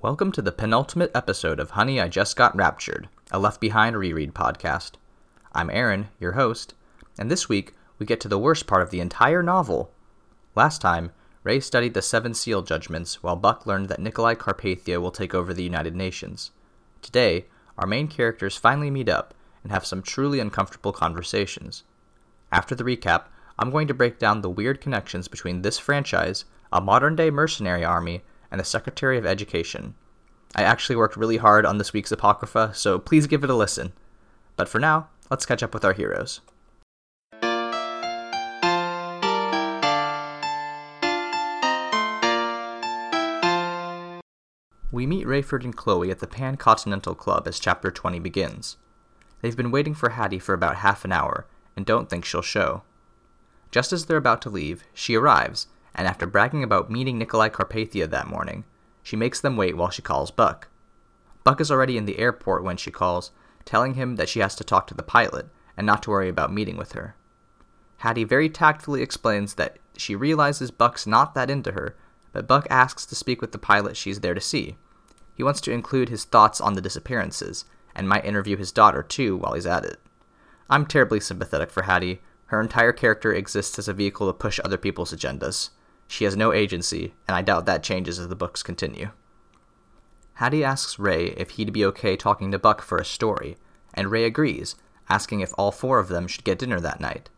Welcome to the penultimate episode of Honey, I Just Got Raptured, a Left Behind reread podcast. I'm Aaron, your host, and this week we get to the worst part of the entire novel. Last time, Ray studied the Seven Seal judgments, while Buck learned that Nicolae Carpathia will take over the United Nations. Today, our main characters finally meet up and have some truly uncomfortable conversations. After the recap, I'm going to break down the weird connections between this franchise, a modern day mercenary army, and the Secretary of Education. I actually worked really hard on this week's Apocrypha, so please give it a listen. But for now, let's catch up with our heroes. We meet Rayford and Chloe at the Pan Continental Club as Chapter 20 begins. They've been waiting for Hattie for about half an hour and don't think she'll show. Just as they're about to leave, she arrives, and after bragging about meeting Nicolae Carpathia that morning, she makes them wait while she calls Buck. Buck is already in the airport when she calls, telling him that she has to talk to the pilot and not to worry about meeting with her. Hattie very tactfully explains that she realizes Buck's not that into her, but Buck asks to speak with the pilot she's there to see. He wants to include his thoughts on the disappearances, and might interview his daughter too while he's at it. I'm terribly sympathetic for Hattie. Her entire character exists as a vehicle to push other people's agendas. She has no agency, and I doubt that changes as the books continue. Hattie asks Ray if he'd be okay talking to Buck for a story, and Ray agrees, asking if all four of them should get dinner that night.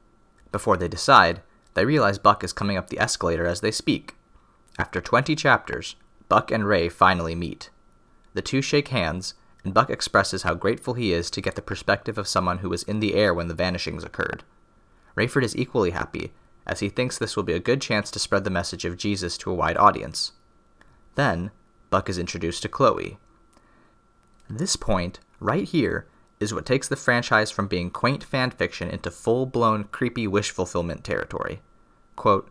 Before they decide, they realize Buck is coming up the escalator as they speak. After 20 chapters, Buck and Ray finally meet. The two shake hands, and Buck expresses how grateful he is to get the perspective of someone who was in the air when the vanishings occurred. Rayford is equally happy, as he thinks this will be a good chance to spread the message of Jesus to a wide audience. Then, Buck is introduced to Chloe. This point, right here, is what takes the franchise from being quaint fan fiction into full blown creepy wish fulfillment territory. Quote,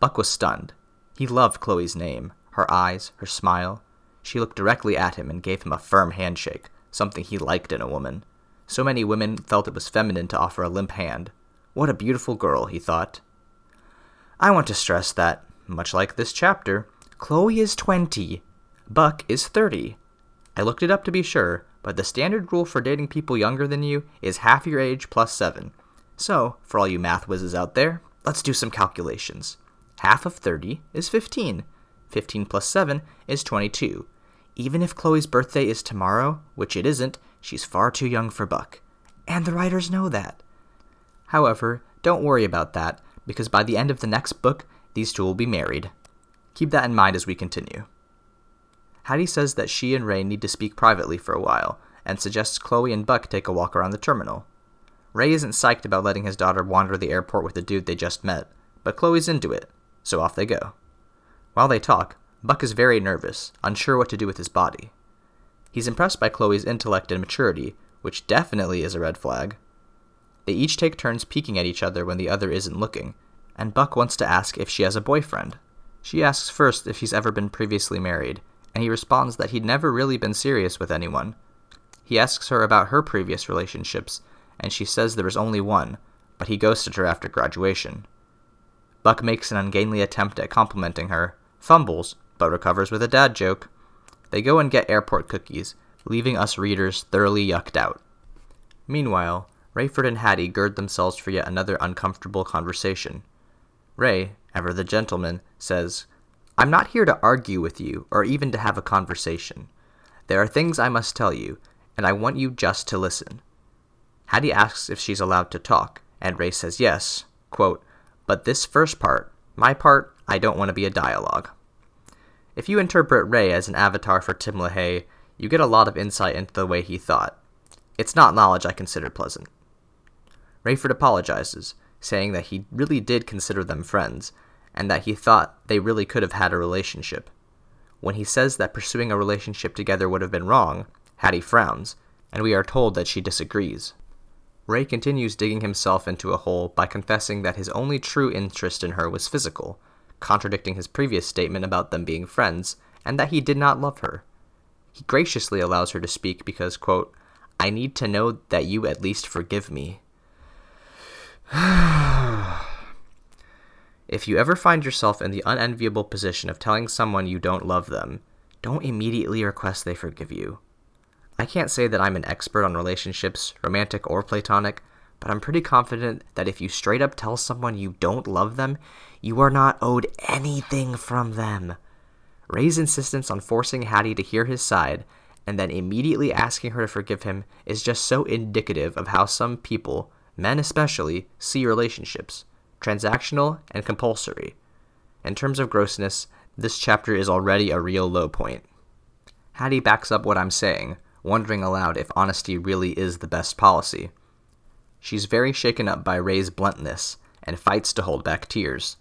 Buck was stunned. He loved Chloe's name, her eyes, her smile. She looked directly at him and gave him a firm handshake, something he liked in a woman. So many women felt it was feminine to offer a limp hand. What a beautiful girl, he thought. I want to stress that, much like this chapter, Chloe is 20, Buck is 30. I looked it up to be sure, but the standard rule for dating people younger than you is half your age plus 7. So, for all you math whizzes out there, let's do some calculations. Half of 30 is 15. 15 plus 7 is 22. Even if Chloe's birthday is tomorrow, which it isn't, she's far too young for Buck. And the writers know that. However, don't worry about that, because by the end of the next book, these two will be married. Keep that in mind as we continue. Hattie says that she and Ray need to speak privately for a while, and suggests Chloe and Buck take a walk around the terminal. Ray isn't psyched about letting his daughter wander the airport with the dude they just met, but Chloe's into it, so off they go. While they talk, Buck is very nervous, unsure what to do with his body. He's impressed by Chloe's intellect and maturity, which definitely is a red flag. They each take turns peeking at each other when the other isn't looking, and Buck wants to ask if she has a boyfriend. She asks first if he's ever been previously married, and he responds that he'd never really been serious with anyone. He asks her about her previous relationships, and she says there was only one, but he ghosted her after graduation. Buck makes an ungainly attempt at complimenting her, fumbles, but recovers with a dad joke. They go and get airport cookies, leaving us readers thoroughly yucked out. Meanwhile, Rayford and Hattie gird themselves for yet another uncomfortable conversation. Ray, ever the gentleman, says, I'm not here to argue with you or even to have a conversation. There are things I must tell you, and I want you just to listen. Hattie asks if she's allowed to talk, and Ray says yes, quote, but this first part, my part, I don't want to be a dialogue. If you interpret Ray as an avatar for Tim LaHaye, you get a lot of insight into the way he thought. It's not knowledge I consider pleasant. Rayford apologizes, saying that he really did consider them friends, and that he thought they really could have had a relationship. When he says that pursuing a relationship together would have been wrong, Hattie frowns, and we are told that she disagrees. Ray continues digging himself into a hole by confessing that his only true interest in her was physical, contradicting his previous statement about them being friends, and that he did not love her. He graciously allows her to speak because, quote, I need to know that you at least forgive me. if you ever find yourself in the unenviable position of telling someone you don't love them, don't immediately request they forgive you. I can't say that I'm an expert on relationships, romantic or platonic, but I'm pretty confident that if you straight up tell someone you don't love them, you are not owed anything from them. Ray's insistence on forcing Hattie to hear his side and then immediately asking her to forgive him is just so indicative of how some people, men especially, see relationships transactional and compulsory. In terms of grossness, this chapter is already a real low point. Hattie backs up what I'm saying, wondering aloud if honesty really is the best policy. She's very shaken up by Ray's bluntness and fights to hold back tears.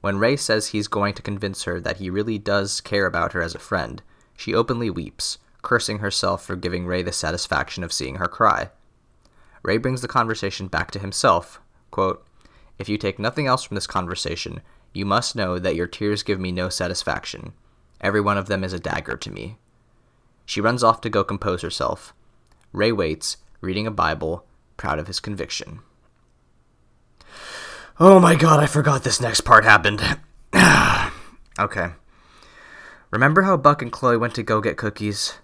When Ray says he's going to convince her that he really does care about her as a friend, she openly weeps, cursing herself for giving Ray the satisfaction of seeing her cry. Ray brings the conversation back to himself. Quote, if you take nothing else from this conversation, you must know that your tears give me no satisfaction. Every one of them is a dagger to me. She runs off to go compose herself. Ray waits, reading a Bible, proud of his conviction. Oh my god, I forgot this next part happened. okay. Remember how Buck and Chloe went to go get cookies?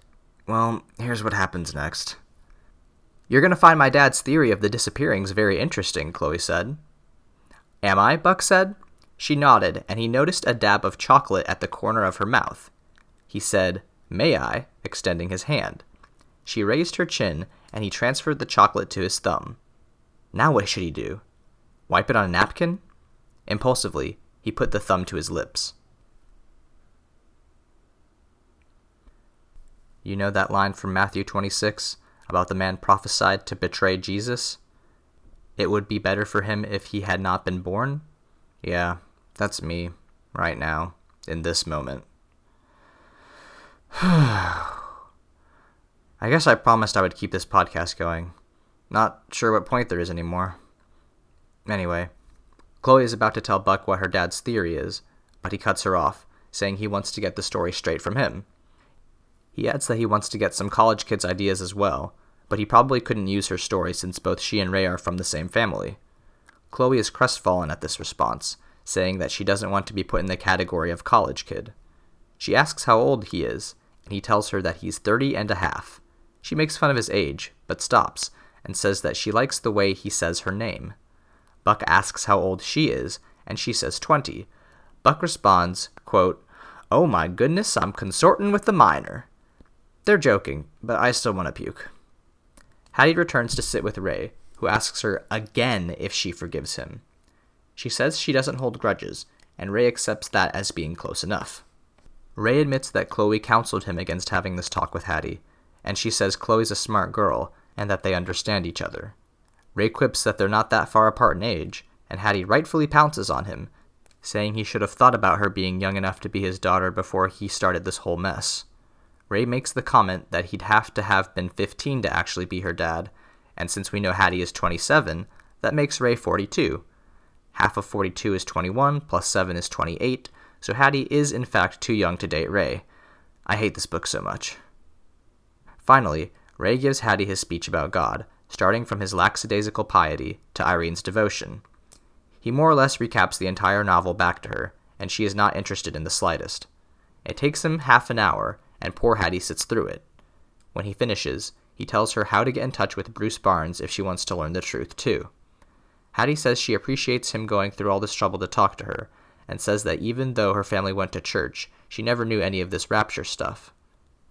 Well, here's what happens next. You're gonna find my dad's theory of the disappearings very interesting, Chloe said. Am I? Buck said. She nodded, and he noticed a dab of chocolate at the corner of her mouth. He said, May I? extending his hand. She raised her chin, and he transferred the chocolate to his thumb. Now what should he do? Wipe it on a napkin? Impulsively, he put the thumb to his lips. You know that line from Matthew 26 about the man prophesied to betray Jesus? It would be better for him if he had not been born? Yeah, that's me, right now, in this moment. I guess I promised I would keep this podcast going. Not sure what point there is anymore. Anyway, Chloe is about to tell Buck what her dad's theory is, but he cuts her off, saying he wants to get the story straight from him. He adds that he wants to get some college kids' ideas as well, but he probably couldn't use her story since both she and Ray are from the same family. Chloe is crestfallen at this response, saying that she doesn't want to be put in the category of college kid. She asks how old he is, and he tells her that he's thirty and a half. She makes fun of his age, but stops, and says that she likes the way he says her name. Buck asks how old she is, and she says twenty. Buck responds, quote, Oh my goodness, I'm consorting with the minor. They're joking, but I still want to puke. Hattie returns to sit with Ray, who asks her again if she forgives him. She says she doesn't hold grudges, and Ray accepts that as being close enough. Ray admits that Chloe counseled him against having this talk with Hattie, and she says Chloe's a smart girl and that they understand each other. Ray quips that they're not that far apart in age, and Hattie rightfully pounces on him, saying he should have thought about her being young enough to be his daughter before he started this whole mess. Ray makes the comment that he'd have to have been 15 to actually be her dad, and since we know Hattie is 27, that makes Ray 42. Half of 42 is 21, plus 7 is 28, so Hattie is in fact too young to date Ray. I hate this book so much. Finally, Ray gives Hattie his speech about God, starting from his lackadaisical piety to Irene's devotion. He more or less recaps the entire novel back to her, and she is not interested in the slightest. It takes him half an hour, and poor Hattie sits through it. When he finishes, he tells her how to get in touch with Bruce Barnes if she wants to learn the truth, too. Hattie says she appreciates him going through all this trouble to talk to her, and says that even though her family went to church, she never knew any of this rapture stuff.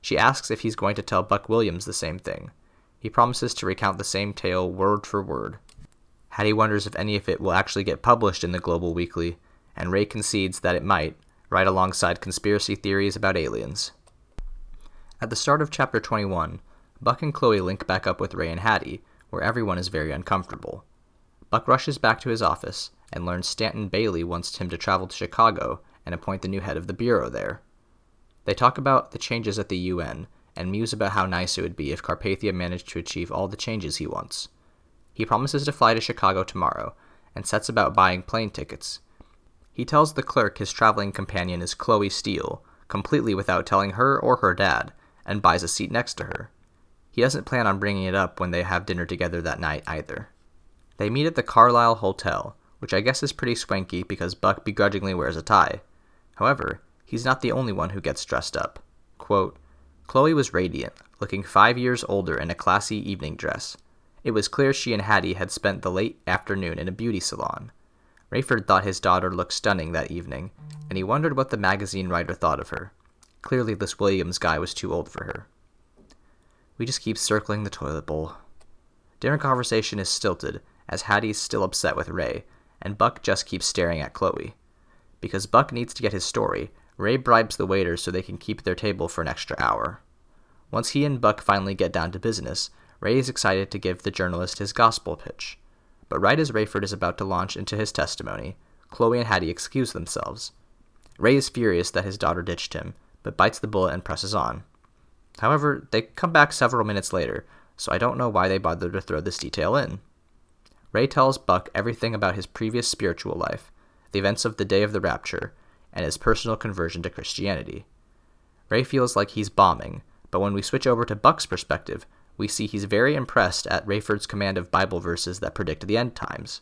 She asks if he's going to tell Buck Williams the same thing. He promises to recount the same tale word for word. Hattie wonders if any of it will actually get published in the Global Weekly, and Ray concedes that it might, right alongside conspiracy theories about aliens. At the start of chapter 21, Buck and Chloe link back up with Ray and Hattie, where everyone is very uncomfortable. Buck rushes back to his office and learns Stanton Bailey wants him to travel to Chicago and appoint the new head of the bureau there. They talk about the changes at the UN and muse about how nice it would be if Carpathia managed to achieve all the changes he wants. He promises to fly to Chicago tomorrow and sets about buying plane tickets. He tells the clerk his traveling companion is Chloe Steele, completely without telling her or her dad, and buys a seat next to her. He doesn't plan on bringing it up when they have dinner together that night either. They meet at the Carlisle Hotel, which I guess is pretty swanky because Buck begrudgingly wears a tie. However, he's not the only one who gets dressed up. Quote, Chloe was radiant, looking five years older in a classy evening dress. It was clear she and Hattie had spent the late afternoon in a beauty salon. Rayford thought his daughter looked stunning that evening, and he wondered what the magazine writer thought of her. Clearly, this Williams guy was too old for her. We just keep circling the toilet bowl. Dinner conversation is stilted, as Hattie's still upset with Ray, and Buck just keeps staring at Chloe. Because Buck needs to get his story, Ray bribes the waiters so they can keep their table for an extra hour. Once he and Buck finally get down to business, Ray is excited to give the journalist his gospel pitch. But right as Rayford is about to launch into his testimony, Chloe and Hattie excuse themselves. Ray is furious that his daughter ditched him, but bites the bullet and presses on. However, they come back several minutes later, so I don't know why they bothered to throw this detail in. Ray tells Buck everything about his previous spiritual life, the events of the day of the rapture, and his personal conversion to Christianity. Ray feels like he's bombing, but when we switch over to Buck's perspective, we see he's very impressed at Rayford's command of Bible verses that predict the end times.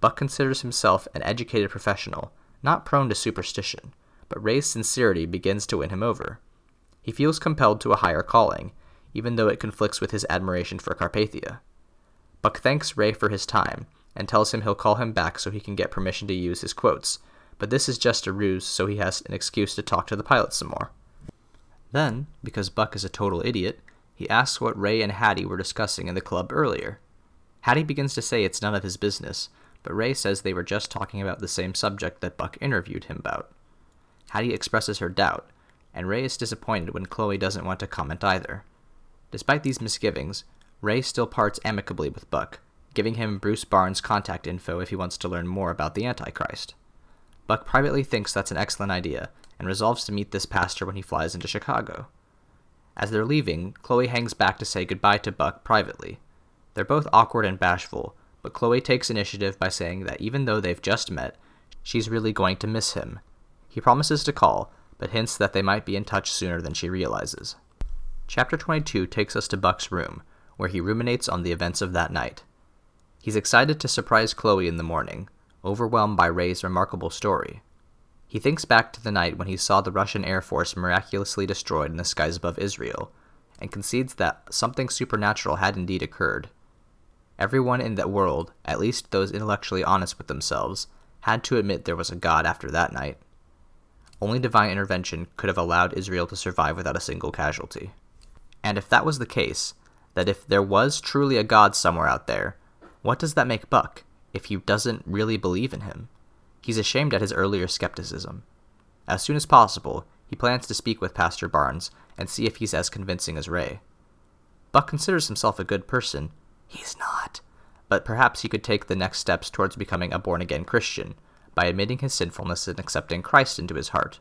Buck considers himself an educated professional, not prone to superstition, but Ray's sincerity begins to win him over. He feels compelled to a higher calling, even though it conflicts with his admiration for Carpathia. Buck thanks Ray for his time and tells him he'll call him back so he can get permission to use his quotes, but this is just a ruse so he has an excuse to talk to the pilot some more. Then, because Buck is a total idiot, he asks what Ray and Hattie were discussing in the club earlier. Hattie begins to say it's none of his business, but Ray says they were just talking about the same subject that Buck interviewed him about. Hattie expresses her doubt, and Ray is disappointed when Chloe doesn't want to comment either. Despite these misgivings, Ray still parts amicably with Buck, giving him Bruce Barnes' contact info if he wants to learn more about the Antichrist. Buck privately thinks that's an excellent idea and resolves to meet this pastor when he flies into Chicago. As they're leaving, Chloe hangs back to say goodbye to Buck privately. They're both awkward and bashful, but Chloe takes initiative by saying that even though they've just met, she's really going to miss him. He promises to call, but hints that they might be in touch sooner than she realizes. Chapter 22 takes us to Buck's room, where he ruminates on the events of that night. He's excited to surprise Chloe in the morning, overwhelmed by Ray's remarkable story. He thinks back to the night when he saw the Russian Air Force miraculously destroyed in the skies above Israel, and concedes that something supernatural had indeed occurred. Everyone in that world, at least those intellectually honest with themselves, had to admit there was a God after that night. Only divine intervention could have allowed Israel to survive without a single casualty. And if that was the case, that if there was truly a God somewhere out there, what does that make Buck, if he doesn't really believe in him? He's ashamed at his earlier skepticism. As soon as possible, he plans to speak with Pastor Barnes and see if he's as convincing as Ray. Buck considers himself a good person. He's not. But perhaps he could take the next steps towards becoming a born again Christian by admitting his sinfulness and accepting Christ into his heart.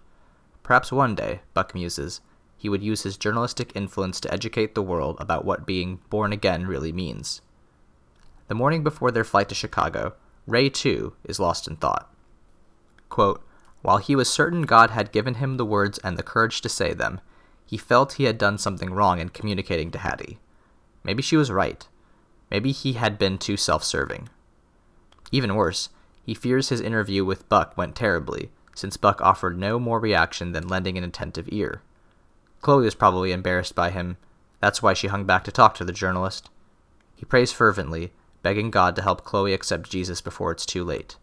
Perhaps one day, Buck muses, he would use his journalistic influence to educate the world about what being born again really means. The morning before their flight to Chicago, Ray, too, is lost in thought. Quote, While he was certain God had given him the words and the courage to say them, he felt he had done something wrong in communicating to Hattie. Maybe she was right. Maybe he had been too self serving. Even worse, he fears his interview with Buck went terribly, since Buck offered no more reaction than lending an attentive ear. Chloe was probably embarrassed by him. That's why she hung back to talk to the journalist. He prays fervently, begging God to help Chloe accept Jesus before it's too late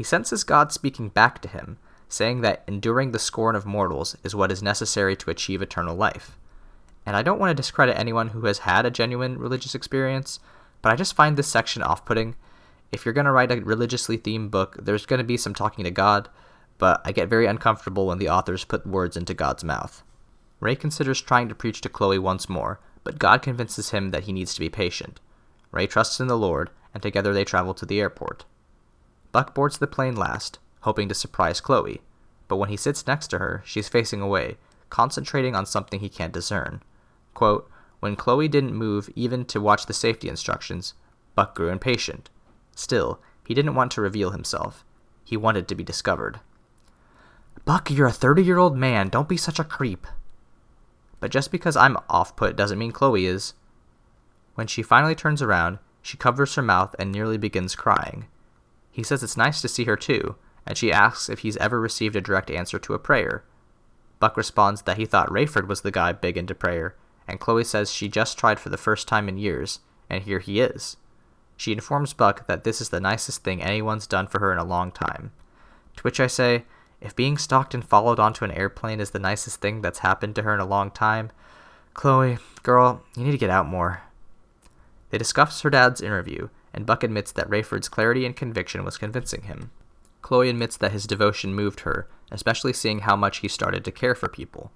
he senses God speaking back to him, saying that enduring the scorn of mortals is what is necessary to achieve eternal life. And I don't want to discredit anyone who has had a genuine religious experience, but I just find this section off putting. If you're going to write a religiously themed book, there's going to be some talking to God, but I get very uncomfortable when the authors put words into God's mouth. Ray considers trying to preach to Chloe once more, but God convinces him that he needs to be patient. Ray trusts in the Lord, and together they travel to the airport. Buck boards the plane last, hoping to surprise Chloe, but when he sits next to her, she's facing away, concentrating on something he can't discern. Quote, when Chloe didn't move even to watch the safety instructions, Buck grew impatient. Still, he didn't want to reveal himself. He wanted to be discovered. Buck, you're a 30 year old man. Don't be such a creep. But just because I'm off put doesn't mean Chloe is. When she finally turns around, she covers her mouth and nearly begins crying. He says it's nice to see her too, and she asks if he's ever received a direct answer to a prayer. Buck responds that he thought Rayford was the guy big into prayer, and Chloe says she just tried for the first time in years, and here he is. She informs Buck that this is the nicest thing anyone's done for her in a long time. To which I say, if being stalked and followed onto an airplane is the nicest thing that's happened to her in a long time, Chloe, girl, you need to get out more. They discuss her dad's interview, and Buck admits that Rayford's clarity and conviction was convincing him. Chloe admits that his devotion moved her, especially seeing how much he started to care for people.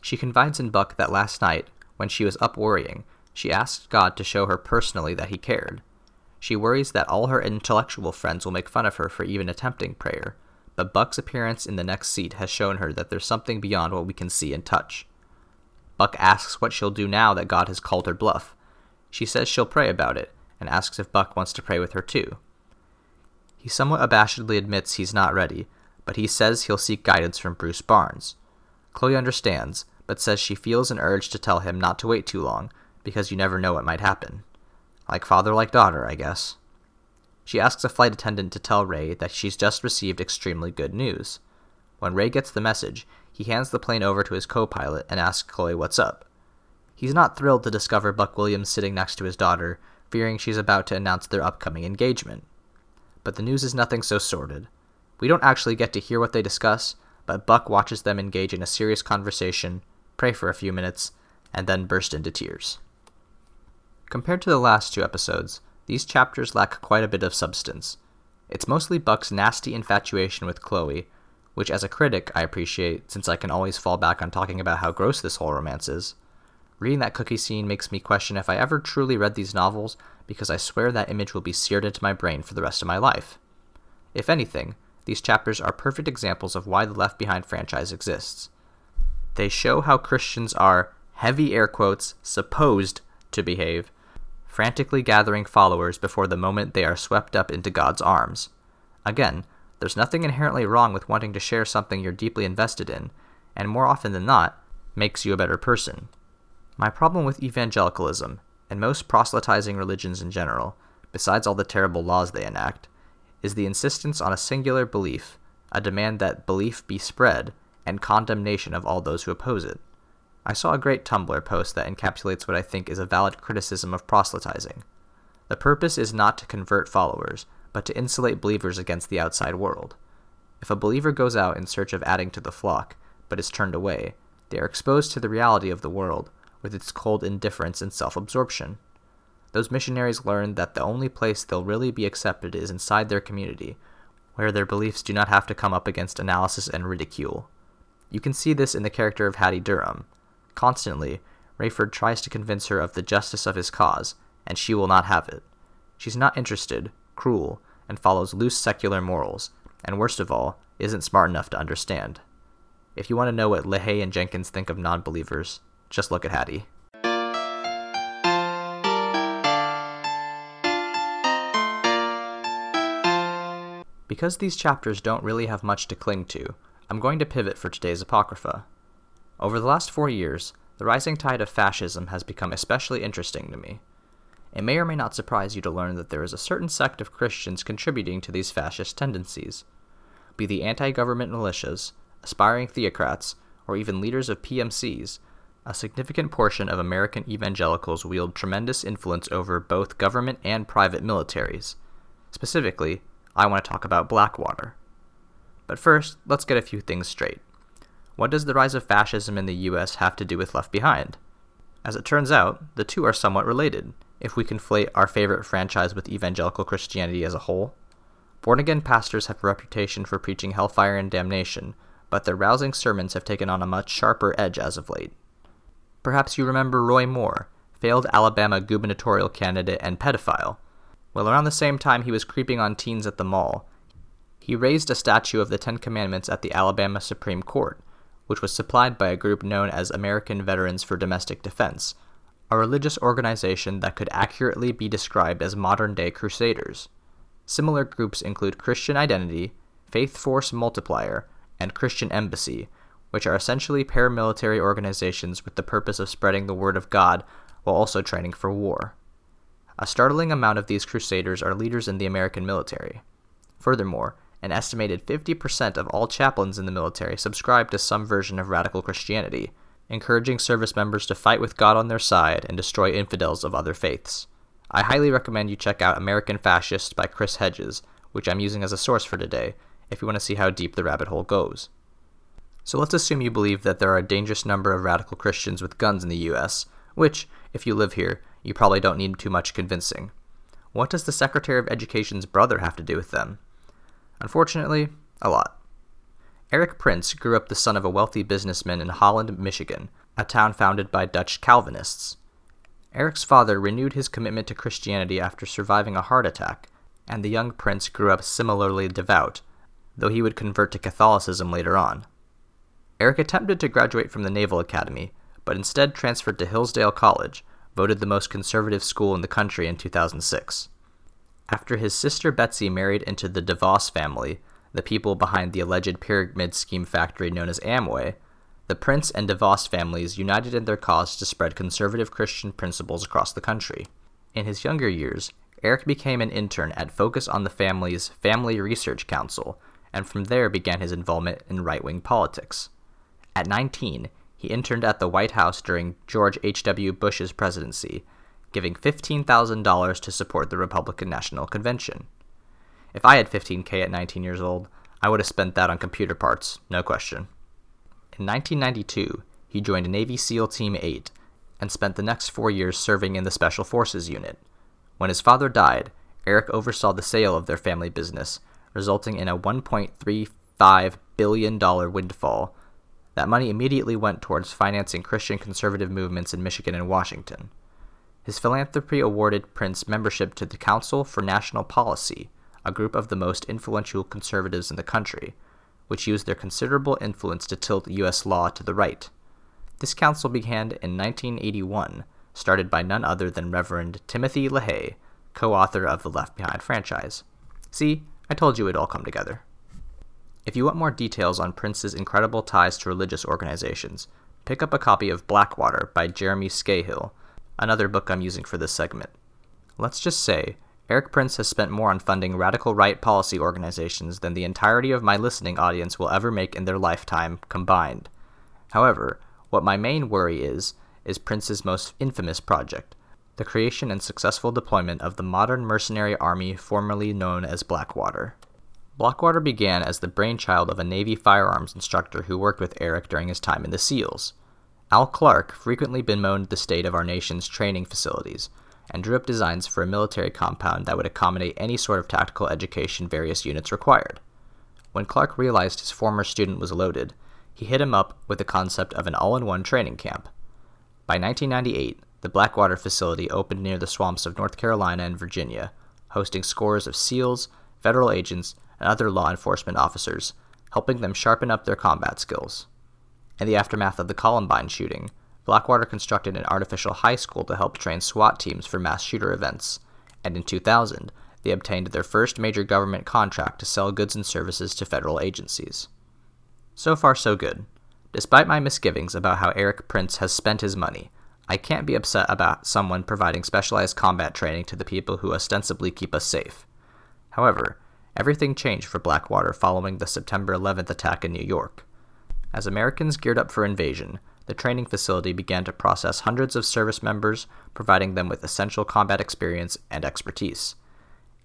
She confides in Buck that last night, when she was up worrying, she asked God to show her personally that he cared. She worries that all her intellectual friends will make fun of her for even attempting prayer, but Buck's appearance in the next seat has shown her that there's something beyond what we can see and touch. Buck asks what she'll do now that God has called her bluff. She says she'll pray about it, and asks if Buck wants to pray with her too. He somewhat abashedly admits he's not ready, but he says he'll seek guidance from Bruce Barnes. Chloe understands, but says she feels an urge to tell him not to wait too long, because you never know what might happen. Like father, like daughter, I guess. She asks a flight attendant to tell Ray that she's just received extremely good news. When Ray gets the message, he hands the plane over to his co pilot and asks Chloe what's up. He's not thrilled to discover Buck Williams sitting next to his daughter, fearing she's about to announce their upcoming engagement. But the news is nothing so sordid. We don't actually get to hear what they discuss, but Buck watches them engage in a serious conversation, pray for a few minutes, and then burst into tears. Compared to the last two episodes, these chapters lack quite a bit of substance. It's mostly Buck's nasty infatuation with Chloe, which as a critic I appreciate since I can always fall back on talking about how gross this whole romance is. Reading that cookie scene makes me question if I ever truly read these novels because I swear that image will be seared into my brain for the rest of my life. If anything, these chapters are perfect examples of why the Left Behind franchise exists. They show how Christians are, heavy air quotes, supposed to behave frantically gathering followers before the moment they are swept up into God's arms. Again, there's nothing inherently wrong with wanting to share something you're deeply invested in, and more often than not, makes you a better person. My problem with evangelicalism, and most proselytizing religions in general, besides all the terrible laws they enact, is the insistence on a singular belief, a demand that belief be spread, and condemnation of all those who oppose it. I saw a great Tumblr post that encapsulates what I think is a valid criticism of proselytizing. The purpose is not to convert followers, but to insulate believers against the outside world. If a believer goes out in search of adding to the flock, but is turned away, they are exposed to the reality of the world, with its cold indifference and self absorption. Those missionaries learn that the only place they'll really be accepted is inside their community, where their beliefs do not have to come up against analysis and ridicule. You can see this in the character of Hattie Durham, Constantly, Rayford tries to convince her of the justice of his cause, and she will not have it. She's not interested, cruel, and follows loose secular morals, and worst of all, isn't smart enough to understand. If you want to know what LaHaye and Jenkins think of non believers, just look at Hattie. Because these chapters don't really have much to cling to, I'm going to pivot for today's Apocrypha. Over the last four years, the rising tide of fascism has become especially interesting to me. It may or may not surprise you to learn that there is a certain sect of Christians contributing to these fascist tendencies. Be the anti government militias, aspiring theocrats, or even leaders of PMCs, a significant portion of American evangelicals wield tremendous influence over both government and private militaries. Specifically, I want to talk about Blackwater. But first, let's get a few things straight. What does the rise of fascism in the US have to do with Left Behind? As it turns out, the two are somewhat related, if we conflate our favorite franchise with evangelical Christianity as a whole. Born again pastors have a reputation for preaching hellfire and damnation, but their rousing sermons have taken on a much sharper edge as of late. Perhaps you remember Roy Moore, failed Alabama gubernatorial candidate and pedophile. Well, around the same time he was creeping on teens at the mall, he raised a statue of the Ten Commandments at the Alabama Supreme Court, which was supplied by a group known as American Veterans for Domestic Defense, a religious organization that could accurately be described as modern day crusaders. Similar groups include Christian Identity, Faith Force Multiplier, and Christian Embassy, which are essentially paramilitary organizations with the purpose of spreading the word of God while also training for war. A startling amount of these crusaders are leaders in the American military. Furthermore, an estimated 50% of all chaplains in the military subscribe to some version of radical Christianity, encouraging service members to fight with God on their side and destroy infidels of other faiths. I highly recommend you check out American Fascist by Chris Hedges, which I'm using as a source for today, if you want to see how deep the rabbit hole goes. So let's assume you believe that there are a dangerous number of radical Christians with guns in the US, which, if you live here, you probably don't need too much convincing. What does the Secretary of Education's brother have to do with them? Unfortunately, a lot. Erik Prince grew up the son of a wealthy businessman in Holland, Michigan, a town founded by Dutch Calvinists. Erik's father renewed his commitment to Christianity after surviving a heart attack, and the young prince grew up similarly devout, though he would convert to Catholicism later on. Erik attempted to graduate from the Naval Academy, but instead transferred to Hillsdale College, voted the most conservative school in the country in 2006. After his sister Betsy married into the DeVos family, the people behind the alleged pyramid scheme factory known as Amway, the Prince and DeVos families united in their cause to spread conservative Christian principles across the country. In his younger years, Erik became an intern at Focus on the Family's Family Research Council, and from there began his involvement in right wing politics. At 19, he interned at the White House during George H.W. Bush's presidency giving $15,000 to support the Republican National Convention. If I had 15K at 19 years old, I would have spent that on computer parts, no question. In 1992, he joined Navy SEAL Team 8 and spent the next four years serving in the Special Forces Unit. When his father died, Erik oversaw the sale of their family business, resulting in a $1.35 billion windfall. That money immediately went towards financing Christian conservative movements in Michigan and Washington. His philanthropy awarded Prince membership to the Council for National Policy, a group of the most influential conservatives in the country, which used their considerable influence to tilt U.S. law to the right. This council began in 1981, started by none other than Reverend Timothy LaHaye, co author of the Left Behind franchise. See, I told you it'd all come together. If you want more details on Prince's incredible ties to religious organizations, pick up a copy of Blackwater by Jeremy Scahill another book I'm using for this segment. Let's just say, Erik Prince has spent more on funding radical right policy organizations than the entirety of my listening audience will ever make in their lifetime combined. However, what my main worry is, is Prince's most infamous project the creation and successful deployment of the modern mercenary army formerly known as Blackwater. Blackwater began as the brainchild of a Navy firearms instructor who worked with Erik during his time in the SEALs. Al Clark frequently bemoaned the state of our nation's training facilities and drew up designs for a military compound that would accommodate any sort of tactical education various units required. When Clark realized his former student was loaded, he hit him up with the concept of an all in one training camp. By 1998, the Blackwater facility opened near the swamps of North Carolina and Virginia, hosting scores of SEALs, federal agents, and other law enforcement officers, helping them sharpen up their combat skills. In the aftermath of the Columbine shooting, Blackwater constructed an artificial high school to help train SWAT teams for mass shooter events, and in 2000, they obtained their first major government contract to sell goods and services to federal agencies. So far, so good. Despite my misgivings about how Erik Prince has spent his money, I can't be upset about someone providing specialized combat training to the people who ostensibly keep us safe. However, everything changed for Blackwater following the September 11th attack in New York. As Americans geared up for invasion, the training facility began to process hundreds of service members, providing them with essential combat experience and expertise.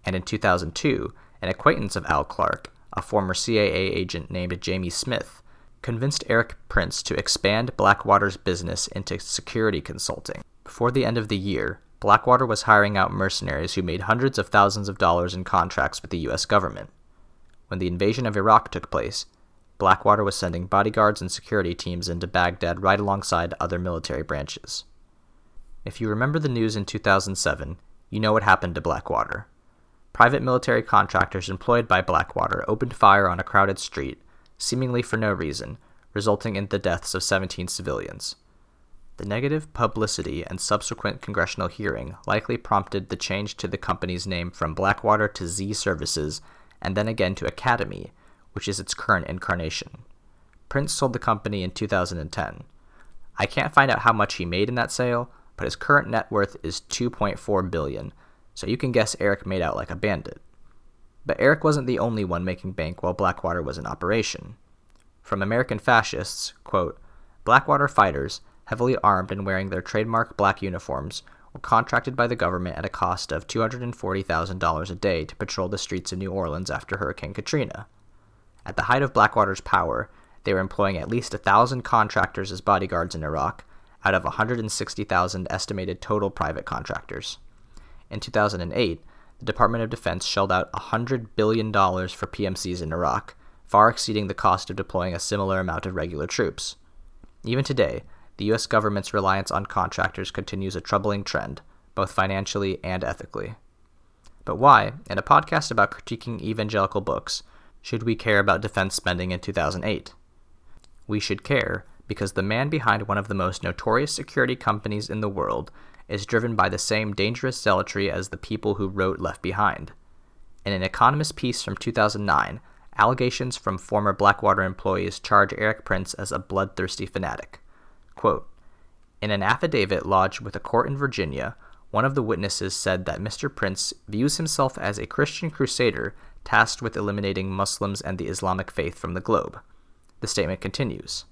And in 2002, an acquaintance of Al Clark, a former CIA agent named Jamie Smith, convinced Erik Prince to expand Blackwater's business into security consulting. Before the end of the year, Blackwater was hiring out mercenaries who made hundreds of thousands of dollars in contracts with the US government. When the invasion of Iraq took place, Blackwater was sending bodyguards and security teams into Baghdad right alongside other military branches. If you remember the news in 2007, you know what happened to Blackwater. Private military contractors employed by Blackwater opened fire on a crowded street, seemingly for no reason, resulting in the deaths of 17 civilians. The negative publicity and subsequent congressional hearing likely prompted the change to the company's name from Blackwater to Xe Services and then again to Academi which is its current incarnation. Prince sold the company in 2010. I can't find out how much he made in that sale, but his current net worth is 2.4 billion, so you can guess Erik made out like a bandit. But Erik wasn't the only one making bank while Blackwater was in operation. From American fascists, quote, Blackwater fighters, heavily armed and wearing their trademark black uniforms, were contracted by the government at a cost of $240,000 a day to patrol the streets of New Orleans after Hurricane Katrina. At the height of Blackwater's power, they were employing at least a thousand contractors as bodyguards in Iraq, out of 160,000 estimated total private contractors. In 2008, the Department of Defense shelled out $100 billion for PMCs in Iraq, far exceeding the cost of deploying a similar amount of regular troops. Even today, the U.S. government's reliance on contractors continues a troubling trend, both financially and ethically. But why, in a podcast about critiquing evangelical books, should we care about defense spending in 2008? We should care because the man behind one of the most notorious security companies in the world is driven by the same dangerous zealotry as the people who wrote Left Behind. In an Economist piece from 2009, allegations from former Blackwater employees charge Erik Prince as a bloodthirsty fanatic. Quote, in an affidavit lodged with a court in Virginia, one of the witnesses said that Mr. Prince views himself as a Christian crusader tasked with eliminating Muslims and the Islamic faith from the globe. The statement continues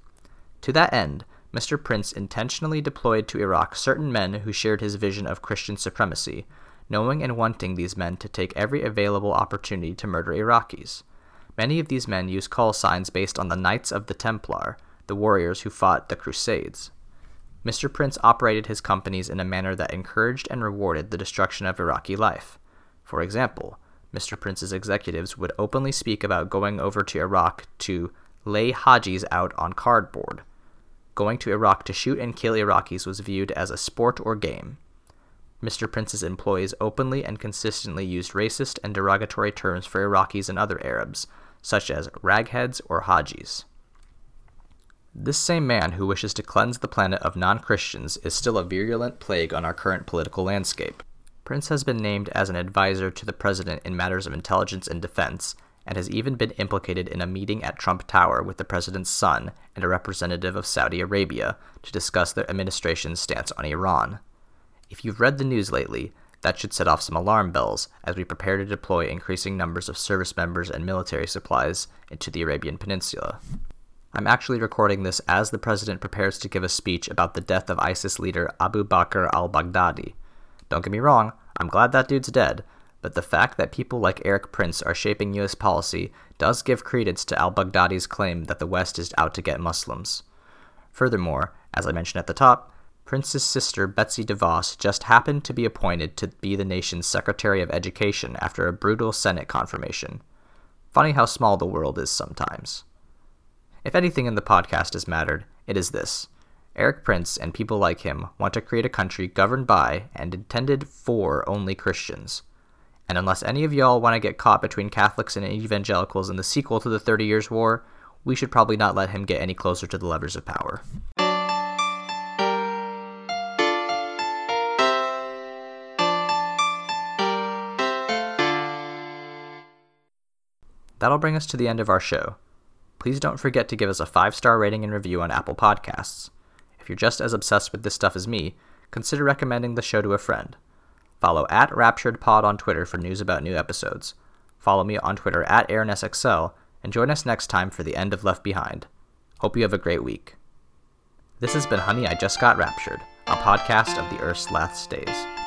To that end, Mr. Prince intentionally deployed to Iraq certain men who shared his vision of Christian supremacy, knowing and wanting these men to take every available opportunity to murder Iraqis. Many of these men use call signs based on the Knights of the Templar, the warriors who fought the Crusades. Mr. Prince operated his companies in a manner that encouraged and rewarded the destruction of Iraqi life. For example, Mr. Prince's executives would openly speak about going over to Iraq to lay Hajis out on cardboard going to Iraq to shoot and kill Iraqis was viewed as a sport or game. Mr. Prince's employees openly and consistently used racist and derogatory terms for Iraqis and other Arabs, such as ragheads or hajis. This same man who wishes to cleanse the planet of non Christians is still a virulent plague on our current political landscape. Prince has been named as an advisor to the president in matters of intelligence and defense, and has even been implicated in a meeting at Trump Tower with the president's son and a representative of Saudi Arabia to discuss their administration's stance on Iran. If you've read the news lately, that should set off some alarm bells as we prepare to deploy increasing numbers of service members and military supplies into the Arabian Peninsula. I'm actually recording this as the president prepares to give a speech about the death of ISIS leader Abu Bakr al Baghdadi. Don't get me wrong, I'm glad that dude's dead, but the fact that people like Erik Prince are shaping U.S. policy does give credence to al Baghdadi's claim that the West is out to get Muslims. Furthermore, as I mentioned at the top, Prince's sister Betsy DeVos just happened to be appointed to be the nation's Secretary of Education after a brutal Senate confirmation. Funny how small the world is sometimes. If anything in the podcast has mattered, it is this. Erik Prince and people like him want to create a country governed by and intended for only Christians. And unless any of y'all want to get caught between Catholics and evangelicals in the sequel to the Thirty Years' War, we should probably not let him get any closer to the levers of power. That'll bring us to the end of our show. Please don't forget to give us a five star rating and review on Apple Podcasts. If you're just as obsessed with this stuff as me, consider recommending the show to a friend. Follow at RapturedPod on Twitter for news about new episodes. Follow me on Twitter at AaronSXL, and join us next time for the end of Left Behind. Hope you have a great week. This has been Honey, I Just Got Raptured, a podcast of the Earth's Last Days.